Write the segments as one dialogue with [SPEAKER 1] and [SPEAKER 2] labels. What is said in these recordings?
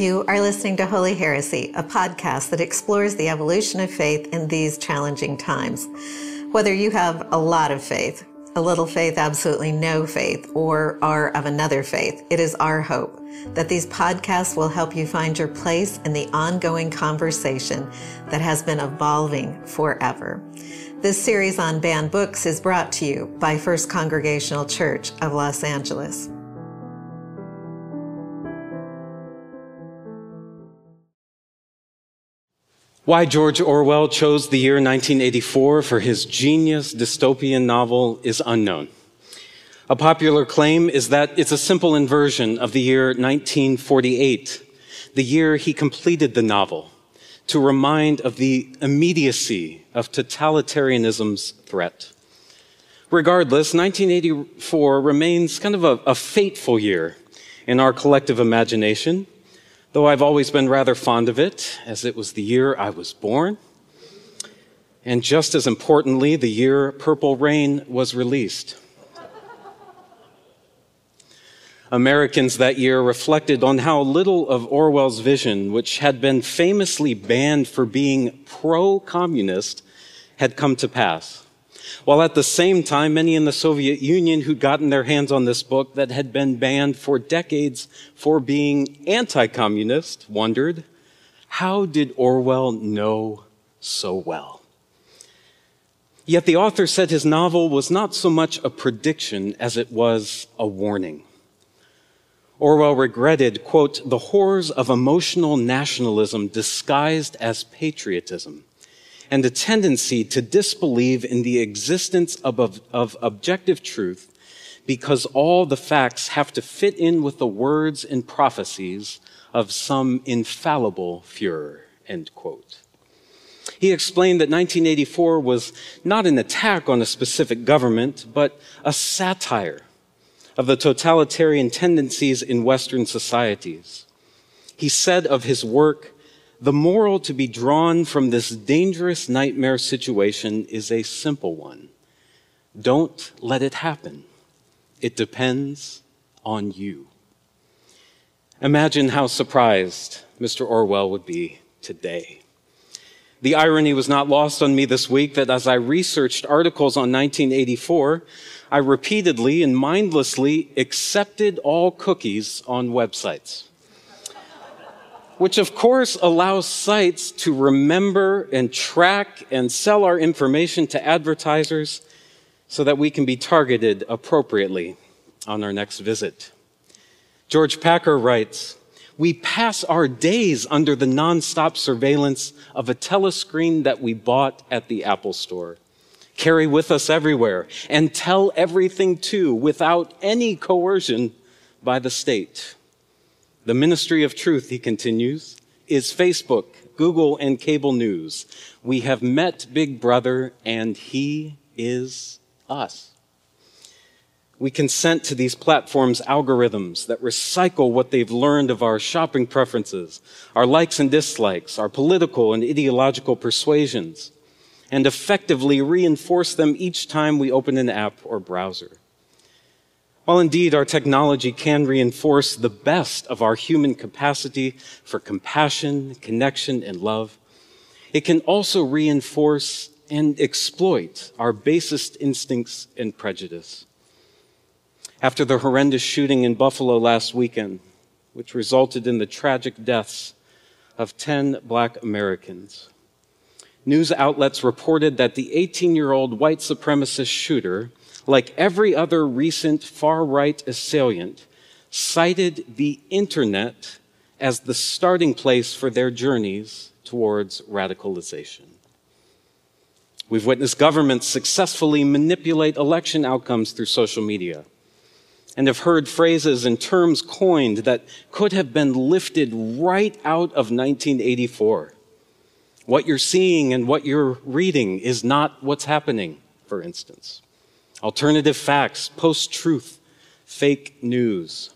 [SPEAKER 1] You are listening to Holy Heresy, a podcast that explores the evolution of faith in these challenging times. Whether you have a lot of faith, a little faith, absolutely no faith, or are of another faith, it is our hope that these podcasts will help you find your place in the ongoing conversation that has been evolving forever. This series on banned books is brought to you by First Congregational Church of Los Angeles.
[SPEAKER 2] Why George Orwell chose the year 1984 for his genius dystopian novel is unknown. A popular claim is that it's a simple inversion of the year 1948, the year he completed the novel, to remind of the immediacy of totalitarianism's threat. Regardless, 1984 remains kind of a, a fateful year in our collective imagination though I've always been rather fond of it, as it was the year I was born. And just as importantly, the year Purple Rain was released. Americans that year reflected on how little of Orwell's vision, which had been famously banned for being pro communist, had come to pass. While at the same time, many in the Soviet Union who'd gotten their hands on this book that had been banned for decades for being anti-communist wondered, how did Orwell know so well? Yet the author said his novel was not so much a prediction as it was a warning. Orwell regretted, quote, the horrors of emotional nationalism disguised as patriotism and a tendency to disbelieve in the existence of, of, of, objective truth because all the facts have to fit in with the words and prophecies of some infallible Fuhrer, end quote. He explained that 1984 was not an attack on a specific government, but a satire of the totalitarian tendencies in Western societies. He said of his work, the moral to be drawn from this dangerous nightmare situation is a simple one. Don't let it happen. It depends on you. Imagine how surprised Mr. Orwell would be today. The irony was not lost on me this week that as I researched articles on 1984, I repeatedly and mindlessly accepted all cookies on websites which of course allows sites to remember and track and sell our information to advertisers so that we can be targeted appropriately on our next visit. George Packer writes, we pass our days under the nonstop surveillance of a telescreen that we bought at the Apple store, carry with us everywhere, and tell everything to without any coercion by the state. The ministry of truth, he continues, is Facebook, Google, and cable news. We have met Big Brother, and he is us. We consent to these platforms' algorithms that recycle what they've learned of our shopping preferences, our likes and dislikes, our political and ideological persuasions, and effectively reinforce them each time we open an app or browser. While indeed our technology can reinforce the best of our human capacity for compassion, connection, and love, it can also reinforce and exploit our basest instincts and prejudice. After the horrendous shooting in Buffalo last weekend, which resulted in the tragic deaths of 10 black Americans, news outlets reported that the 18 year old white supremacist shooter like every other recent far right assailant, cited the internet as the starting place for their journeys towards radicalization. We've witnessed governments successfully manipulate election outcomes through social media and have heard phrases and terms coined that could have been lifted right out of 1984. What you're seeing and what you're reading is not what's happening, for instance alternative facts, post truth, fake news.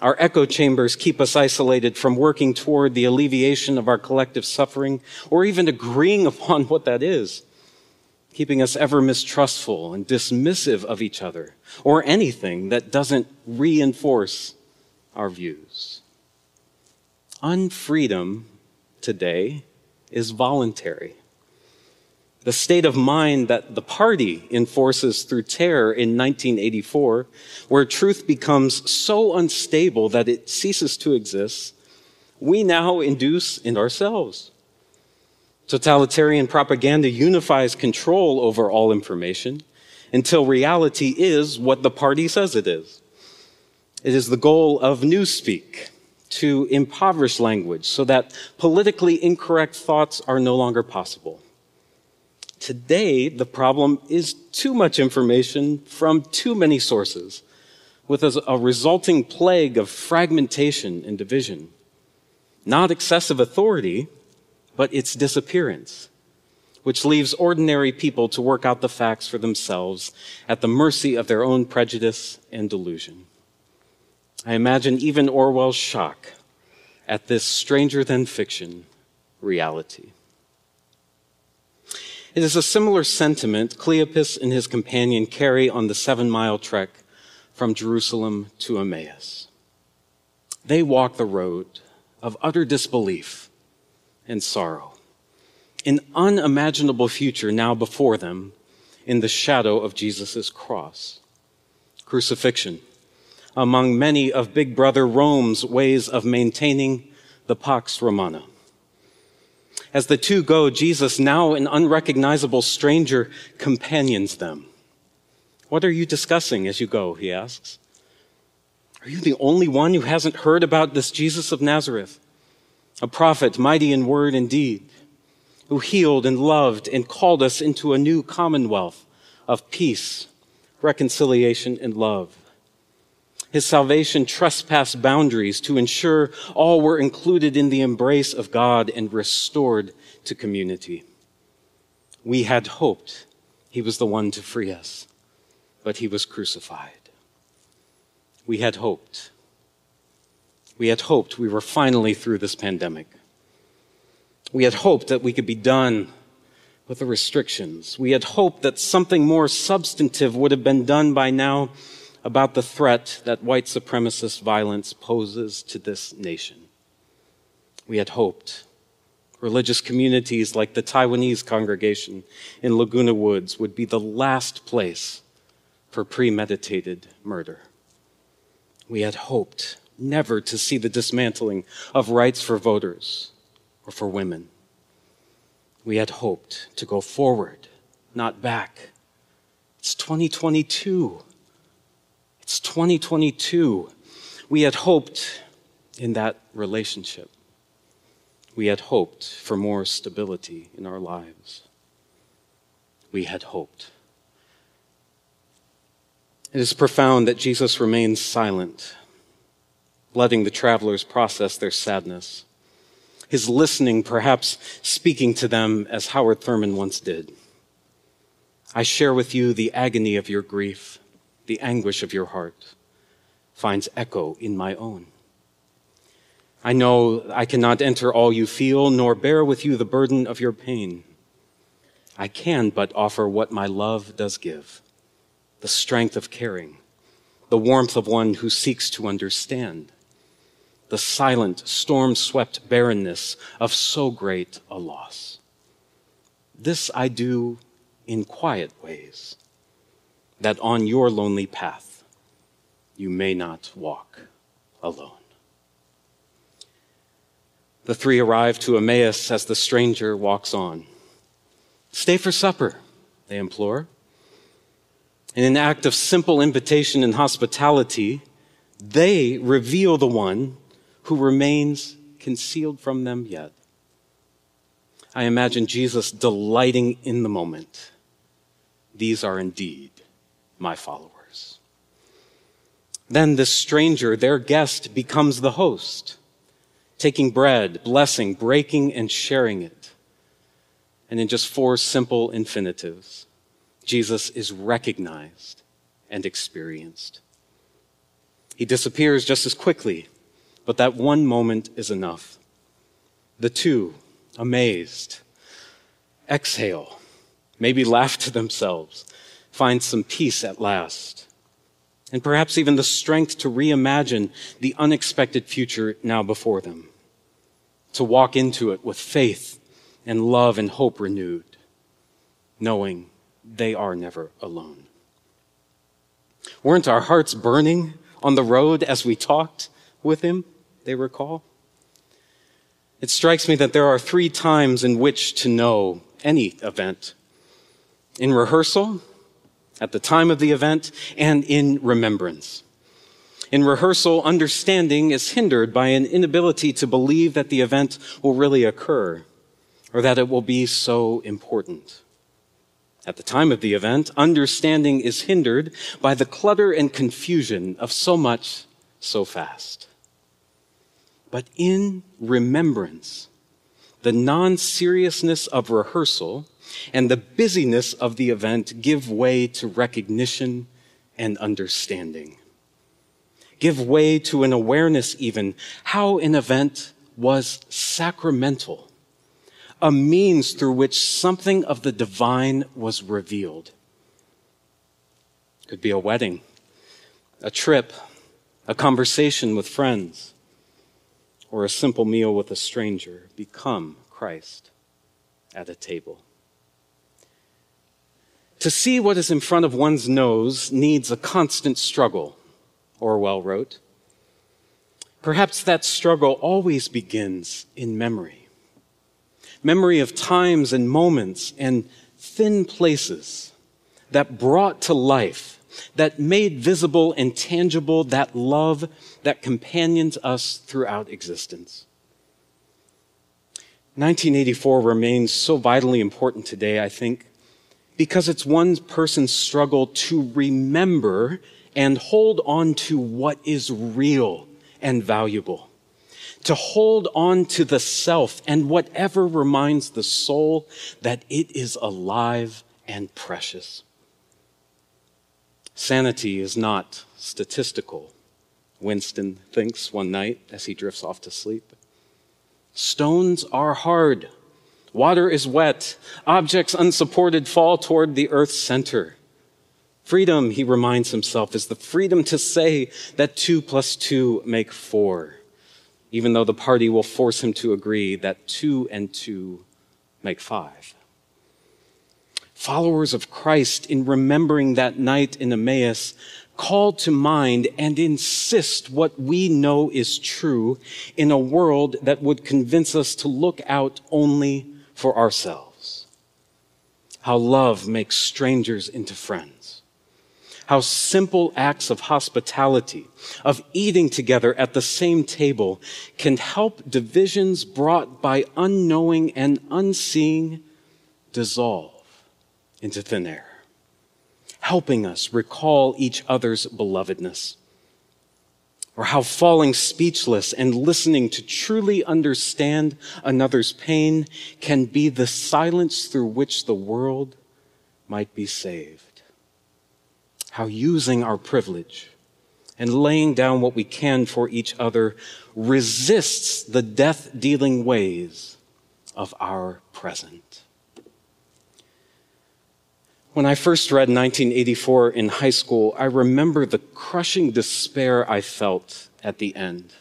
[SPEAKER 2] Our echo chambers keep us isolated from working toward the alleviation of our collective suffering or even agreeing upon what that is, keeping us ever mistrustful and dismissive of each other or anything that doesn't reinforce our views. Unfreedom today is voluntary. The state of mind that the party enforces through terror in 1984, where truth becomes so unstable that it ceases to exist, we now induce in ourselves. Totalitarian propaganda unifies control over all information until reality is what the party says it is. It is the goal of Newspeak to impoverish language so that politically incorrect thoughts are no longer possible. Today, the problem is too much information from too many sources, with a, resulting plague of fragmentation and division. Not excessive authority, but its disappearance, which leaves ordinary people to work out the facts for themselves at the mercy of their own prejudice and delusion. I imagine even Orwell's shock at this stranger than fiction reality. It is a similar sentiment Cleopas and his companion carry on the seven mile trek from Jerusalem to Emmaus. They walk the road of utter disbelief and sorrow, an unimaginable future now before them in the shadow of Jesus' cross. Crucifixion, among many of Big Brother Rome's ways of maintaining the Pax Romana. As the two go, Jesus, now an unrecognizable stranger, companions them. What are you discussing as you go? He asks. Are you the only one who hasn't heard about this Jesus of Nazareth? A prophet, mighty in word and deed, who healed and loved and called us into a new commonwealth of peace, reconciliation, and love. His salvation trespassed boundaries to ensure all were included in the embrace of God and restored to community. We had hoped he was the one to free us, but he was crucified. We had hoped. We had hoped we were finally through this pandemic. We had hoped that we could be done with the restrictions. We had hoped that something more substantive would have been done by now about the threat that white supremacist violence poses to this nation. We had hoped religious communities like the Taiwanese congregation in Laguna Woods would be the last place for premeditated murder. We had hoped never to see the dismantling of rights for voters or for women. We had hoped to go forward, not back. It's 2022. It's 2022. We had hoped in that relationship. We had hoped for more stability in our lives. We had hoped. It is profound that Jesus remains silent, letting the travelers process their sadness. His listening, perhaps speaking to them as Howard Thurman once did. I share with you the agony of your grief the anguish of your heart finds echo in my own. I know I cannot enter all you feel, nor bear with you the burden of your pain. I can but offer what my love does give the strength of caring, the warmth of one who seeks to understand, the silent, storm swept barrenness of so great a loss. This I do in quiet ways that on your lonely path you may not walk alone. The three arrive to Emmaus as the stranger walks on. Stay for supper, they implore. In an act of simple invitation and hospitality, they reveal the one who remains concealed from them yet. I imagine Jesus delighting in the moment. These are indeed my followers. Then this stranger, their guest, becomes the host, taking bread, blessing, breaking, and sharing it. And in just four simple infinitives, Jesus is recognized and experienced. He disappears just as quickly, but that one moment is enough. The two, amazed, exhale, maybe laugh to themselves find some peace at last. And perhaps even the strength to reimagine the unexpected future now before them. to walk into it with faith and love and hope renewed, knowing they are never alone. Weren't our hearts burning on the road as we talked with him, they recall? It strikes me that there are three times in which to know any event in rehearsal, at the time of the event, and in remembrance. In rehearsal, understanding is hindered by an inability to believe that the event will really occur or that it will be so important. At the time of the event, understanding is hindered by the clutter and confusion of so much so fast. But in remembrance, the non seriousness of rehearsal and the busyness of the event give way to recognition and understanding. Give way to an awareness, even, how an event was sacramental, a means through which something of the divine was revealed. Could be a wedding, a trip, a conversation with friends, or a simple meal with a stranger. Become Christ at a table. To see what is in front of one's nose needs a constant struggle, Orwell wrote. Perhaps that struggle always begins in memory. Memory of times and moments and thin places that brought to life, that made visible and tangible that love that companions us throughout existence. 1984 remains so vitally important today, I think, because it's one person's struggle to remember and hold on to what is real and valuable. To hold on to the self and whatever reminds the soul that it is alive and precious. Sanity is not statistical, Winston thinks one night as he drifts off to sleep. Stones are hard Water is wet. Objects unsupported fall toward the earth's center. Freedom, he reminds himself, is the freedom to say that two plus two make four, even though the party will force him to agree that two and two make five. Followers of Christ, in remembering that night in Emmaus, call to mind and insist what we know is true in a world that would convince us to look out only for ourselves. How love makes strangers into friends. How simple acts of hospitality, of eating together at the same table, can help divisions brought by unknowing and unseeing dissolve into thin air, helping us recall each other's belovedness or how falling speechless and listening to truly understand another's pain can be the silence through which the world might be saved. How using our privilege and laying down what we can for each other resists the death dealing ways of our present. When I first read 1984 in high school, I remember the crushing despair I felt at the end.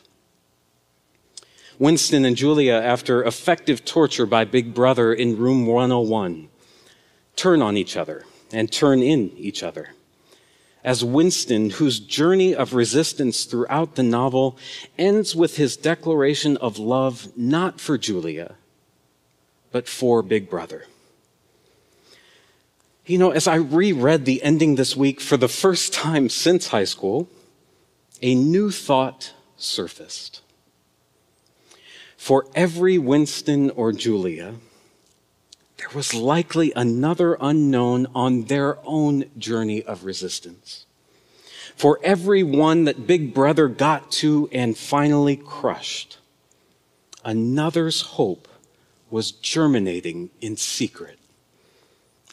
[SPEAKER 2] Winston and Julia, after effective torture by Big Brother in room 101, turn on each other and turn in each other. As Winston, whose journey of resistance throughout the novel ends with his declaration of love not for Julia, but for Big Brother. You know, as I reread the ending this week for the first time since high school, a new thought surfaced. For every Winston or Julia, there was likely another unknown on their own journey of resistance. For every one that Big Brother got to and finally crushed, another's hope was germinating in secret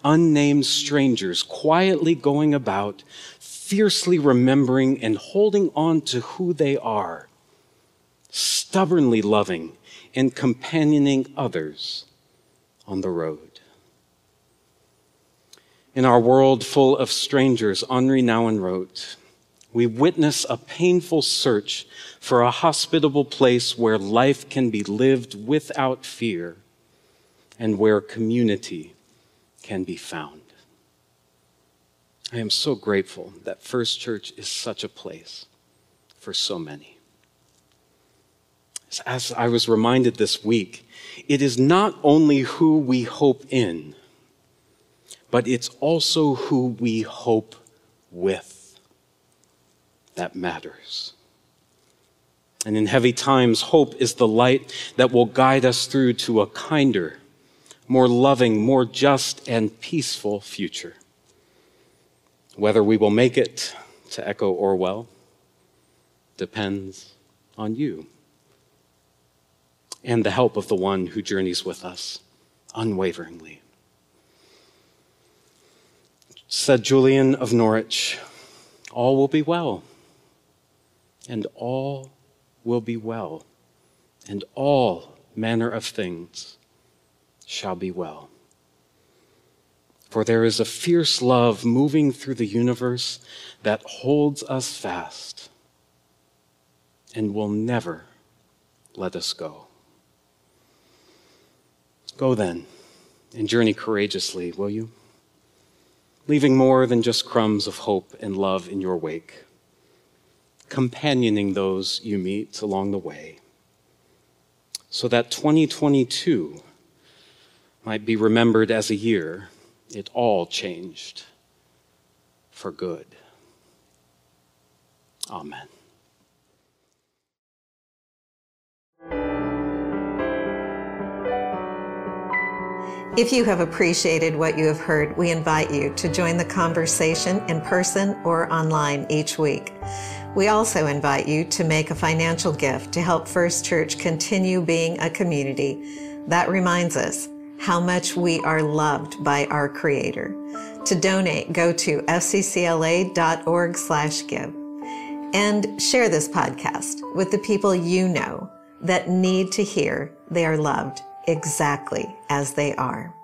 [SPEAKER 2] unnamed strangers quietly going about, fiercely remembering and holding on to who they are, stubbornly loving and companioning others on the road. In our world full of strangers, Henri Nouwen wrote, We witness a painful search for a hospitable place where life can be lived without fear and where community can be found. I am so grateful that First Church is such a place for so many. As I was reminded this week, it is not only who we hope in, but it's also who we hope with that matters. And in heavy times, hope is the light that will guide us through to a kinder, more loving, more just, and peaceful future. Whether we will make it, to echo Orwell, depends on you and the help of the one who journeys with us unwaveringly. Said Julian of Norwich, all will be well, and all will be well, and all manner of things shall be well. For there is a fierce love moving through the universe that holds us fast and will never let us go. Go then and journey courageously, will you? Leaving more than just crumbs of hope and love in your wake, companioning those you meet along the way, so that 2022 might be remembered as a year it all changed for good. Amen.
[SPEAKER 1] If you have appreciated what you have heard, we invite you to join the conversation in person or online each week. We also invite you to make a financial gift to help First Church continue being a community that reminds us how much we are loved by our Creator. To donate, go to fccla.org slash give and share this podcast with the people you know that need to hear they are loved exactly as they are.